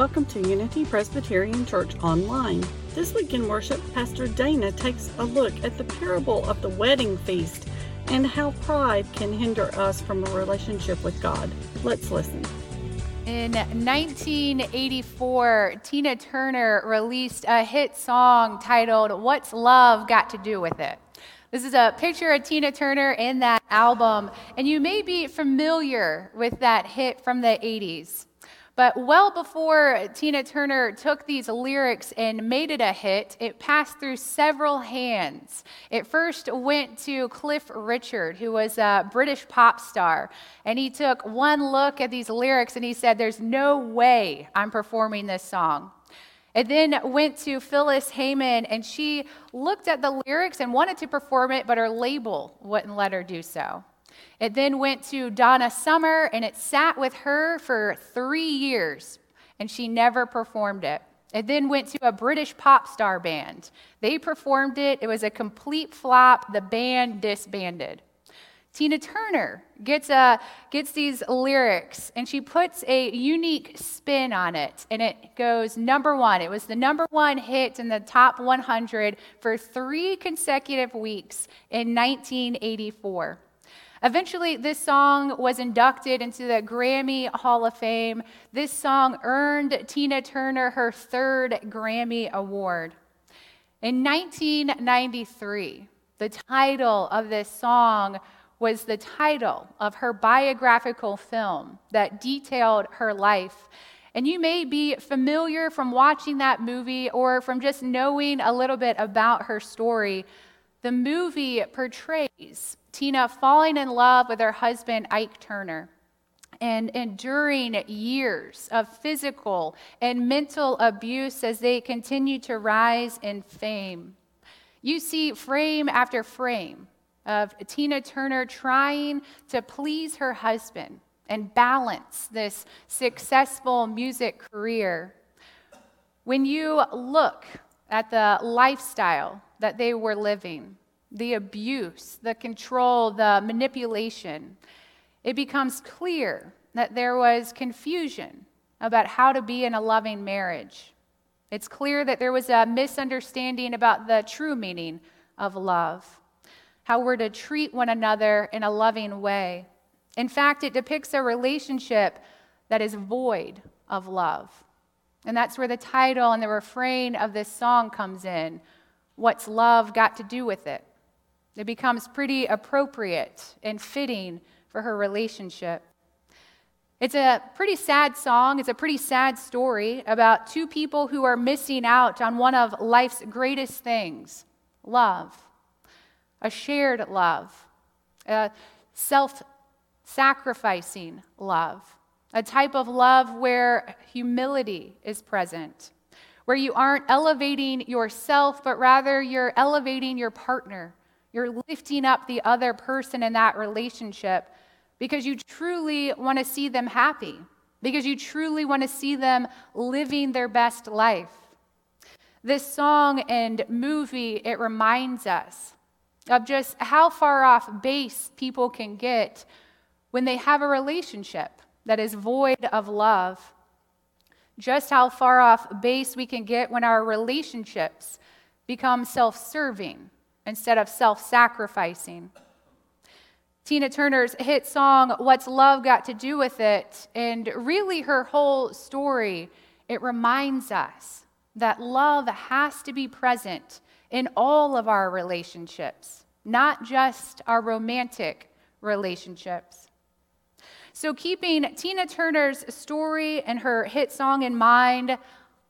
Welcome to Unity Presbyterian Church Online. This week in worship, Pastor Dana takes a look at the parable of the wedding feast and how pride can hinder us from a relationship with God. Let's listen. In 1984, Tina Turner released a hit song titled What's Love Got to Do with It? This is a picture of Tina Turner in that album, and you may be familiar with that hit from the 80s. But well before Tina Turner took these lyrics and made it a hit, it passed through several hands. It first went to Cliff Richard, who was a British pop star, and he took one look at these lyrics and he said, There's no way I'm performing this song. It then went to Phyllis Hyman, and she looked at the lyrics and wanted to perform it, but her label wouldn't let her do so. It then went to Donna Summer and it sat with her for three years and she never performed it. It then went to a British pop star band. They performed it, it was a complete flop. The band disbanded. Tina Turner gets, a, gets these lyrics and she puts a unique spin on it. And it goes number one. It was the number one hit in the top 100 for three consecutive weeks in 1984. Eventually, this song was inducted into the Grammy Hall of Fame. This song earned Tina Turner her third Grammy Award. In 1993, the title of this song was the title of her biographical film that detailed her life. And you may be familiar from watching that movie or from just knowing a little bit about her story. The movie portrays Tina falling in love with her husband, Ike Turner, and enduring years of physical and mental abuse as they continue to rise in fame. You see frame after frame of Tina Turner trying to please her husband and balance this successful music career. When you look at the lifestyle that they were living, the abuse, the control, the manipulation, it becomes clear that there was confusion about how to be in a loving marriage. It's clear that there was a misunderstanding about the true meaning of love, how we're to treat one another in a loving way. In fact, it depicts a relationship that is void of love. And that's where the title and the refrain of this song comes in. What's love got to do with it? It becomes pretty appropriate and fitting for her relationship. It's a pretty sad song. It's a pretty sad story about two people who are missing out on one of life's greatest things love, a shared love, a self sacrificing love, a type of love where humility is present, where you aren't elevating yourself, but rather you're elevating your partner you're lifting up the other person in that relationship because you truly want to see them happy, because you truly want to see them living their best life. This song and movie, it reminds us of just how far off base people can get when they have a relationship that is void of love. Just how far off base we can get when our relationships become self serving instead of self sacrificing. Tina Turner's hit song, What's Love Got to Do with It? And really her whole story, it reminds us that love has to be present in all of our relationships, not just our romantic relationships. So, keeping Tina Turner's story and her hit song in mind,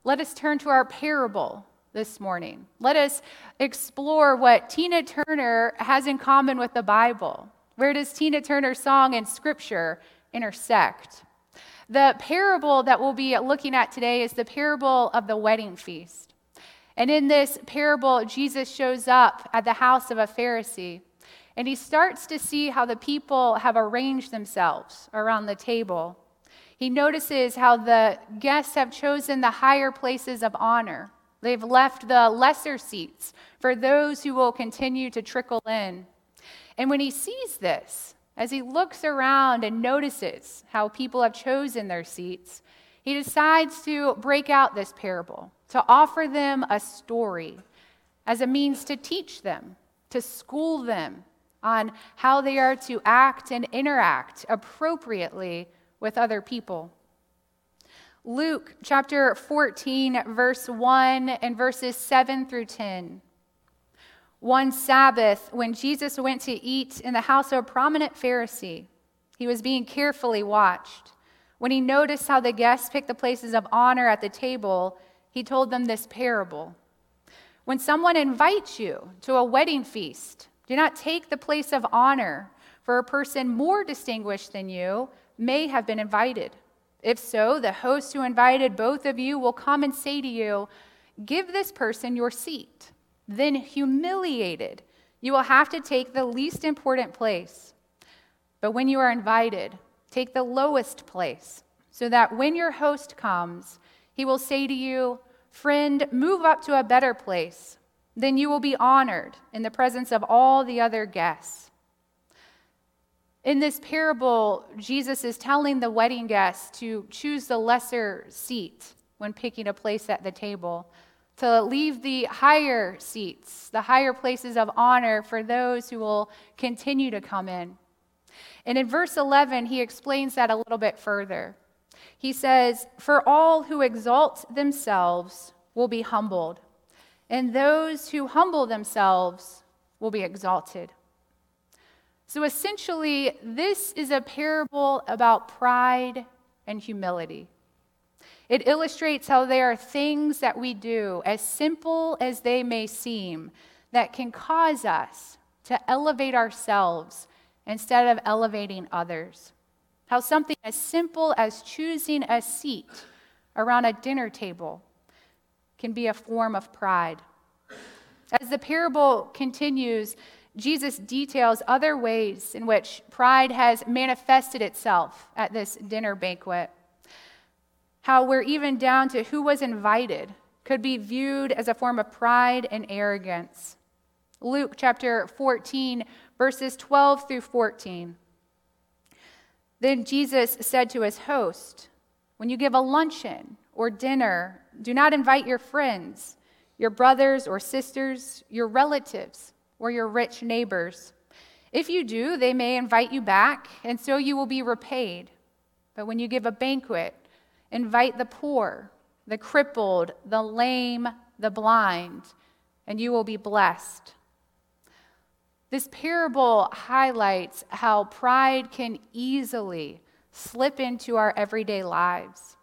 let us turn to our parable this morning. Let us explore what Tina Turner has in common with the Bible. Where does Tina Turner's song and scripture intersect? The parable that we'll be looking at today is the parable of the wedding feast. And in this parable, Jesus shows up at the house of a Pharisee and he starts to see how the people have arranged themselves around the table. He notices how the guests have chosen the higher places of honor They've left the lesser seats for those who will continue to trickle in. And when he sees this, as he looks around and notices how people have chosen their seats, he decides to break out this parable, to offer them a story as a means to teach them, to school them on how they are to act and interact appropriately with other people. Luke chapter 14, verse 1 and verses 7 through 10. One Sabbath, when Jesus went to eat in the house of a prominent Pharisee, he was being carefully watched. When he noticed how the guests picked the places of honor at the table, he told them this parable. When someone invites you to a wedding feast, do not take the place of honor, for a person more distinguished than you may have been invited. If so, the host who invited both of you will come and say to you, Give this person your seat. Then, humiliated, you will have to take the least important place. But when you are invited, Take the lowest place, so that when your host comes, he will say to you, Friend, move up to a better place. Then you will be honored in the presence of all the other guests. In this parable, Jesus is telling the wedding guests to choose the lesser seat when picking a place at the table, to leave the higher seats, the higher places of honor for those who will continue to come in. And in verse 11, he explains that a little bit further. He says, For all who exalt themselves will be humbled, and those who humble themselves will be exalted. So essentially, this is a parable about pride and humility. It illustrates how there are things that we do, as simple as they may seem, that can cause us to elevate ourselves instead of elevating others. How something as simple as choosing a seat around a dinner table can be a form of pride. As the parable continues, Jesus details other ways in which pride has manifested itself at this dinner banquet. How we're even down to who was invited could be viewed as a form of pride and arrogance. Luke chapter 14, verses 12 through 14. Then Jesus said to his host, When you give a luncheon or dinner, do not invite your friends, your brothers or sisters, your relatives, or your rich neighbors. If you do, they may invite you back, and so you will be repaid. But when you give a banquet, invite the poor, the crippled, the lame, the blind, and you will be blessed this parable highlights how pride can easily slip into our everyday lives,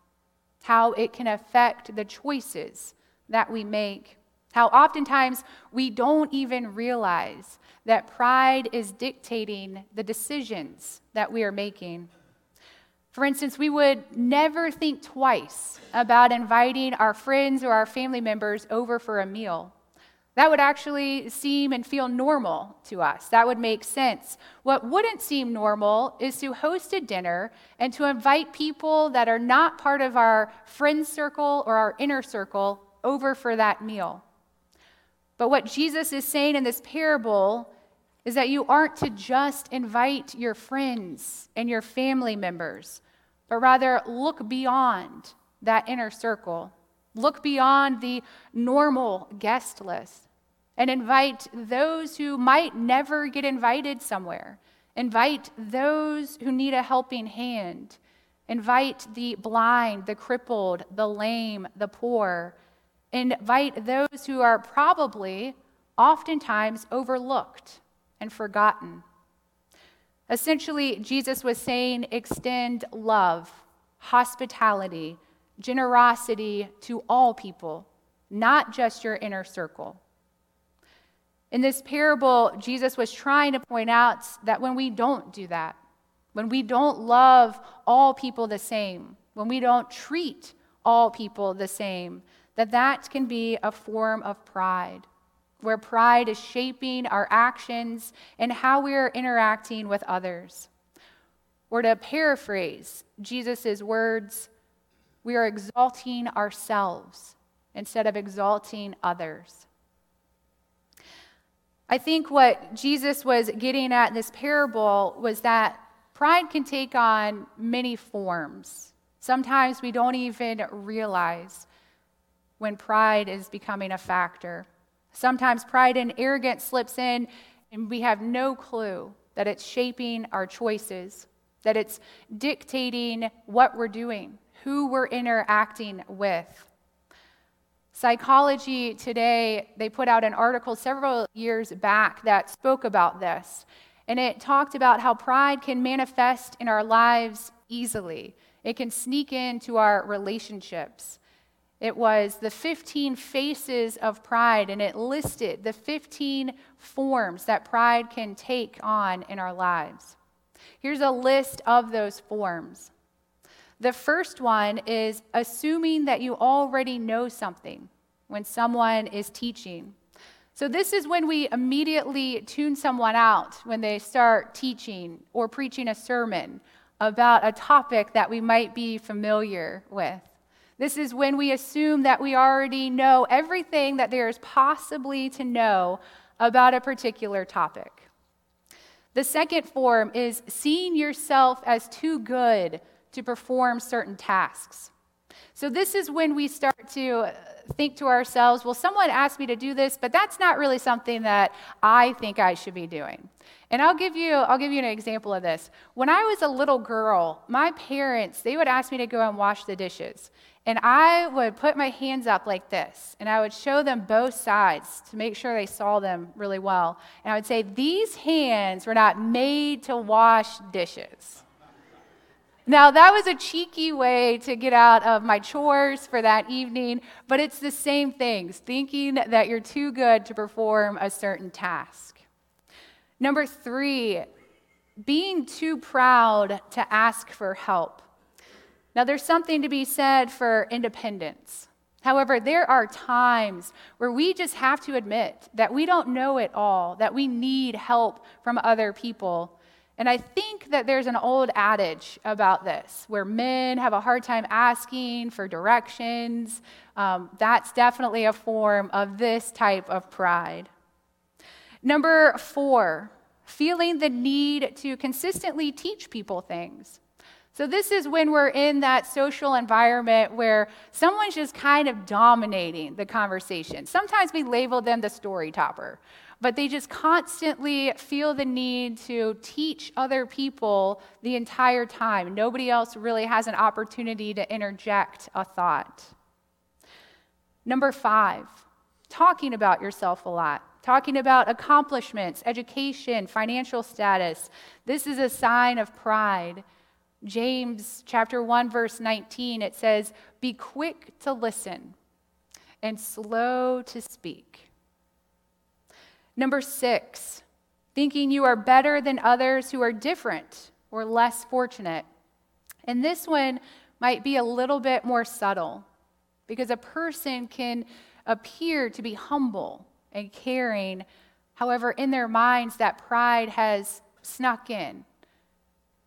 how it can affect the choices that we make, how oftentimes we don't even realize that pride is dictating the decisions that we are making. For instance, we would never think twice about inviting our friends or our family members over for a meal. That would actually seem and feel normal to us. That would make sense. What wouldn't seem normal is to host a dinner and to invite people that are not part of our friend circle or our inner circle over for that meal. But what Jesus is saying in this parable is that you aren't to just invite your friends and your family members, but rather look beyond that inner circle. Look beyond the normal guest list and invite those who might never get invited somewhere. Invite those who need a helping hand. Invite the blind, the crippled, the lame, the poor. Invite those who are probably oftentimes overlooked and forgotten. Essentially, Jesus was saying extend love, hospitality, generosity to all people, not just your inner circle. In this parable, Jesus was trying to point out that when we don't do that, when we don't love all people the same, when we don't treat all people the same, that that can be a form of pride, where pride is shaping our actions and how we are interacting with others. Or to paraphrase Jesus' words, we are exalting ourselves instead of exalting others. I think what Jesus was getting at in this parable was that pride can take on many forms. Sometimes we don't even realize when pride is becoming a factor. Sometimes pride and arrogance slips in, and we have no clue that it's shaping our choices, that it's dictating what we're doing, who we're interacting with. Psychology Today, they put out an article several years back that spoke about this. And it talked about how pride can manifest in our lives easily. It can sneak into our relationships. It was the 15 faces of pride, and it listed the 15 forms that pride can take on in our lives. Here's a list of those forms the first one is assuming that you already know something when someone is teaching. So, this is when we immediately tune someone out when they start teaching or preaching a sermon about a topic that we might be familiar with. This is when we assume that we already know everything that there is possibly to know about a particular topic. The second form is seeing yourself as too good to perform certain tasks. So, this is when we start to uh, think to ourselves, well, someone asked me to do this, but that's not really something that I think I should be doing. And I'll give you I'll give you an example of this. When I was a little girl, my parents, they would ask me to go and wash the dishes. And I would put my hands up like this, and I would show them both sides to make sure they saw them really well. And I would say, These hands were not made to wash dishes. Now, that was a cheeky way to get out of my chores for that evening, but it's the same things, thinking that you're too good to perform a certain task. Number three, being too proud to ask for help. Now, there's something to be said for independence. However, there are times where we just have to admit that we don't know it all, that we need help from other people. And I think that there's an old adage about this where men have a hard time asking for directions. Um, that's definitely a form of this type of pride. Number four, feeling the need to consistently teach people things. So, this is when we're in that social environment where someone's just kind of dominating the conversation. Sometimes we label them the story topper, but they just constantly feel the need to teach other people the entire time. Nobody else really has an opportunity to interject a thought. Number five, talking about yourself a lot. Talking about accomplishments, education, financial status. This is a sign of pride. James chapter 1 verse 19 it says, "Be quick to listen and slow to speak." Number six, thinking you are better than others who are different or less fortunate. And this one might be a little bit more subtle because a person can appear to be humble and caring. However, in their minds, that pride has snuck in.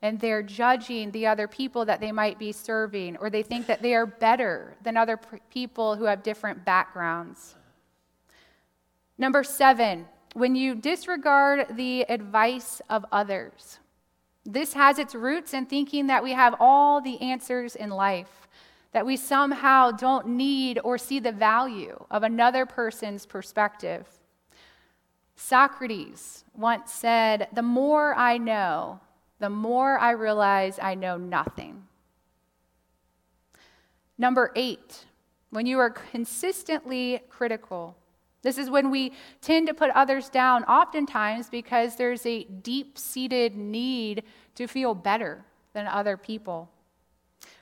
And they're judging the other people that they might be serving, or they think that they are better than other people who have different backgrounds. Number seven, when you disregard the advice of others. This has its roots in thinking that we have all the answers in life, that we somehow don't need or see the value of another person's perspective. Socrates once said, The more I know, the more I realize I know nothing. Number eight, when you are consistently critical, this is when we tend to put others down, oftentimes because there's a deep seated need to feel better than other people.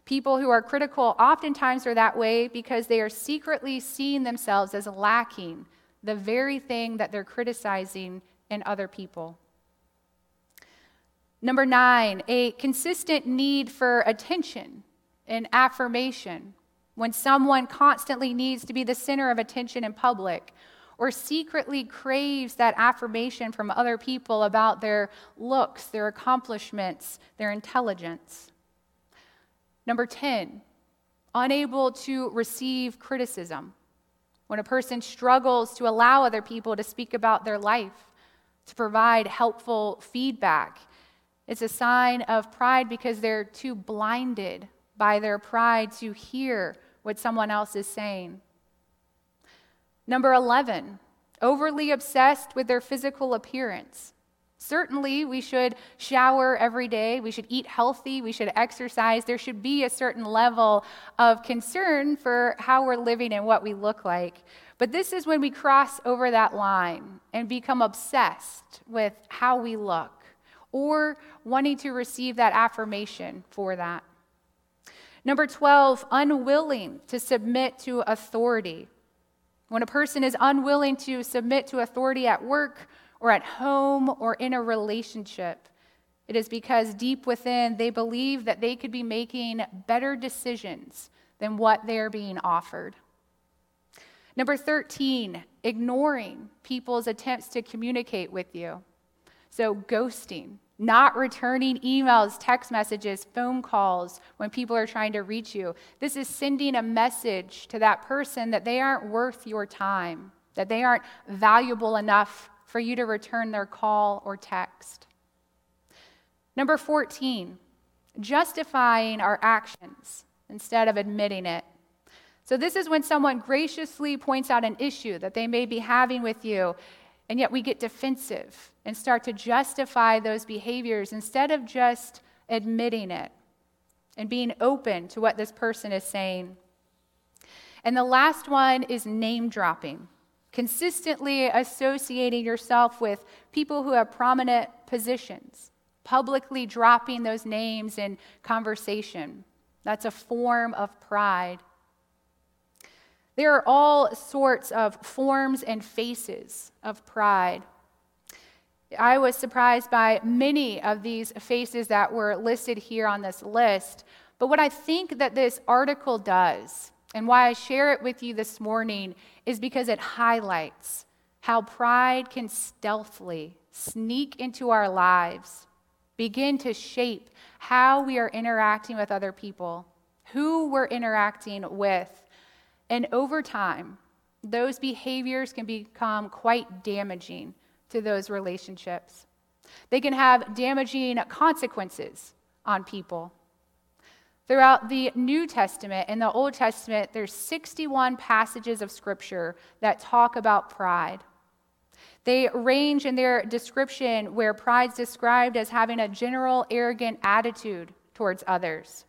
People who are critical oftentimes are that way because they are secretly seeing themselves as lacking the very thing that they're criticizing in other people. Number nine, a consistent need for attention and affirmation. When someone constantly needs to be the center of attention in public, or secretly craves that affirmation from other people about their looks, their accomplishments, their intelligence. Number 10, unable to receive criticism. When a person struggles to allow other people to speak about their life, to provide helpful feedback, it's a sign of pride because they're too blinded by their pride to hear what someone else is saying. Number 11, overly obsessed with their physical appearance. Certainly, we should shower every day. We should eat healthy. We should exercise. There should be a certain level of concern for how we're living and what we look like. But this is when we cross over that line and become obsessed with how we look or wanting to receive that affirmation for that. Number 12, unwilling to submit to authority. When a person is unwilling to submit to authority at work or at home or in a relationship, it is because deep within they believe that they could be making better decisions than what they are being offered. Number 13, ignoring people's attempts to communicate with you. So, ghosting, not returning emails, text messages, phone calls when people are trying to reach you. This is sending a message to that person that they aren't worth your time, that they aren't valuable enough for you to return their call or text. Number 14, justifying our actions instead of admitting it. So, this is when someone graciously points out an issue that they may be having with you, and yet we get defensive and start to justify those behaviors instead of just admitting it and being open to what this person is saying. And the last one is name dropping, consistently associating yourself with people who have prominent positions, publicly dropping those names in conversation. That's a form of pride. There are all sorts of forms and faces of pride. I was surprised by many of these faces that were listed here on this list. But what I think that this article does, and why I share it with you this morning, is because it highlights how pride can stealthily sneak into our lives, begin to shape how we are interacting with other people, who we're interacting with, and over time, those behaviors can become quite damaging to those relationships. They can have damaging consequences on people. Throughout the New Testament and the Old Testament, there's 61 passages of scripture that talk about pride. They range in their description where pride's described as having a general arrogant attitude towards others.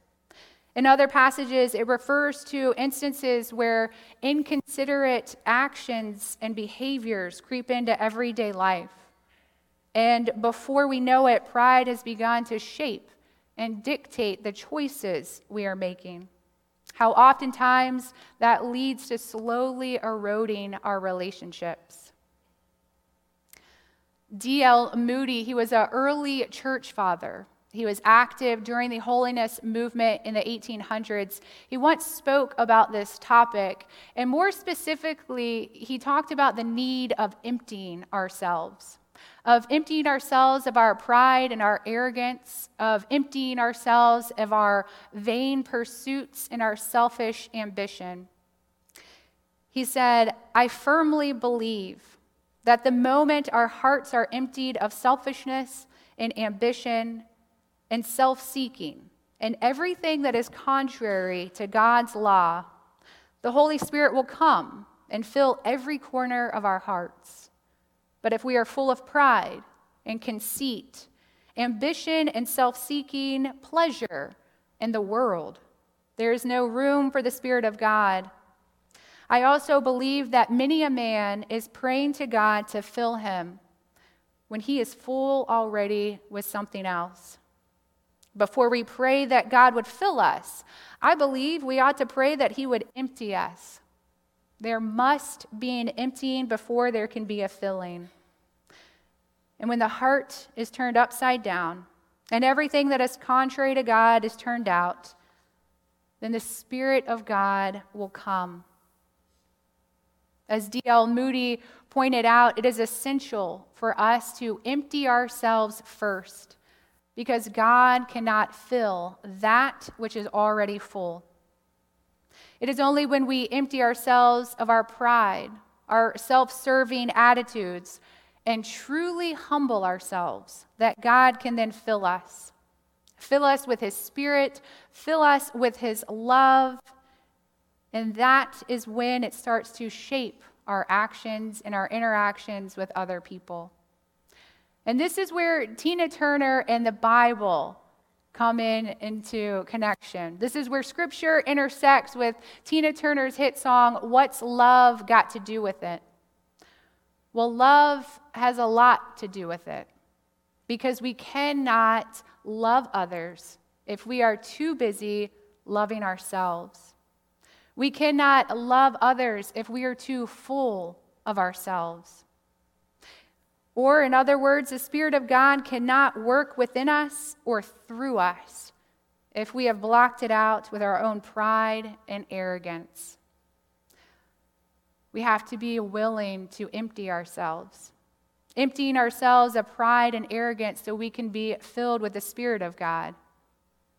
In other passages, it refers to instances where inconsiderate actions and behaviors creep into everyday life. And before we know it, pride has begun to shape and dictate the choices we are making. How oftentimes that leads to slowly eroding our relationships. D.L. Moody, he was an early church father he was active during the holiness movement in the 1800s. He once spoke about this topic, and more specifically, he talked about the need of emptying ourselves, of emptying ourselves of our pride and our arrogance, of emptying ourselves of our vain pursuits and our selfish ambition. He said, I firmly believe that the moment our hearts are emptied of selfishness and ambition, and self seeking and everything that is contrary to God's law, the Holy Spirit will come and fill every corner of our hearts. But if we are full of pride and conceit, ambition and self seeking, pleasure, in the world, there is no room for the Spirit of God. I also believe that many a man is praying to God to fill him when he is full already with something else before we pray that God would fill us, I believe we ought to pray that He would empty us. There must be an emptying before there can be a filling. And when the heart is turned upside down and everything that is contrary to God is turned out, then the Spirit of God will come. As D.L. Moody pointed out, it is essential for us to empty ourselves first because God cannot fill that which is already full. It is only when we empty ourselves of our pride, our self serving attitudes, and truly humble ourselves that God can then fill us. Fill us with His Spirit, fill us with His love. And that is when it starts to shape our actions and our interactions with other people. And this is where Tina Turner and the Bible come in into connection. This is where scripture intersects with Tina Turner's hit song, What's Love Got to Do with It? Well, love has a lot to do with it because we cannot love others if we are too busy loving ourselves. We cannot love others if we are too full of ourselves. Or, in other words, the Spirit of God cannot work within us or through us if we have blocked it out with our own pride and arrogance. We have to be willing to empty ourselves, emptying ourselves of pride and arrogance so we can be filled with the Spirit of God.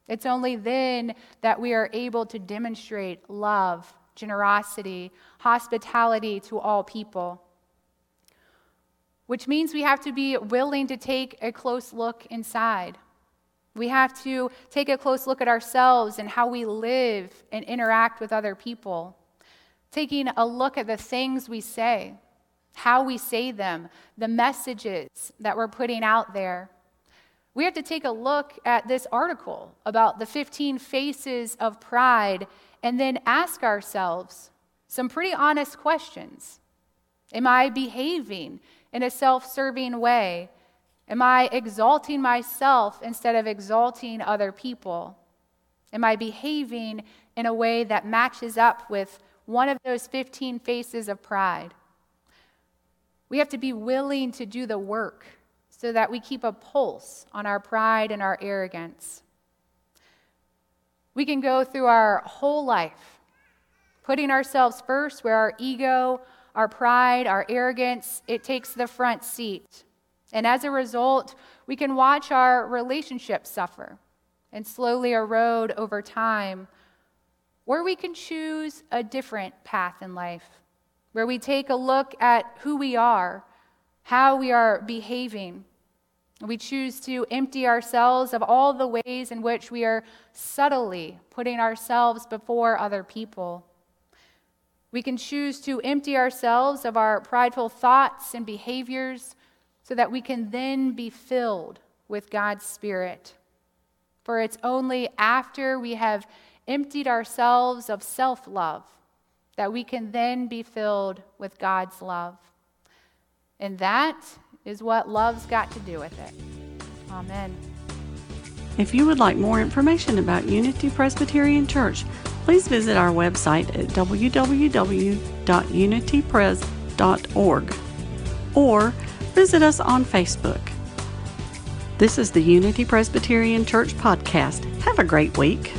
It's only then that we are able to demonstrate love, generosity, hospitality to all people which means we have to be willing to take a close look inside. We have to take a close look at ourselves and how we live and interact with other people. Taking a look at the things we say, how we say them, the messages that we're putting out there. We have to take a look at this article about the 15 faces of pride and then ask ourselves some pretty honest questions. Am I behaving in a self serving way? Am I exalting myself instead of exalting other people? Am I behaving in a way that matches up with one of those 15 faces of pride? We have to be willing to do the work so that we keep a pulse on our pride and our arrogance. We can go through our whole life putting ourselves first where our ego, our pride, our arrogance, it takes the front seat. And as a result, we can watch our relationships suffer and slowly erode over time. Or we can choose a different path in life where we take a look at who we are, how we are behaving. We choose to empty ourselves of all the ways in which we are subtly putting ourselves before other people. We can choose to empty ourselves of our prideful thoughts and behaviors so that we can then be filled with God's Spirit. For it's only after we have emptied ourselves of self love that we can then be filled with God's love. And that is what love's got to do with it. Amen. If you would like more information about Unity Presbyterian Church, please visit our website at www.unitypres.org or visit us on Facebook. This is the Unity Presbyterian Church podcast. Have a great week.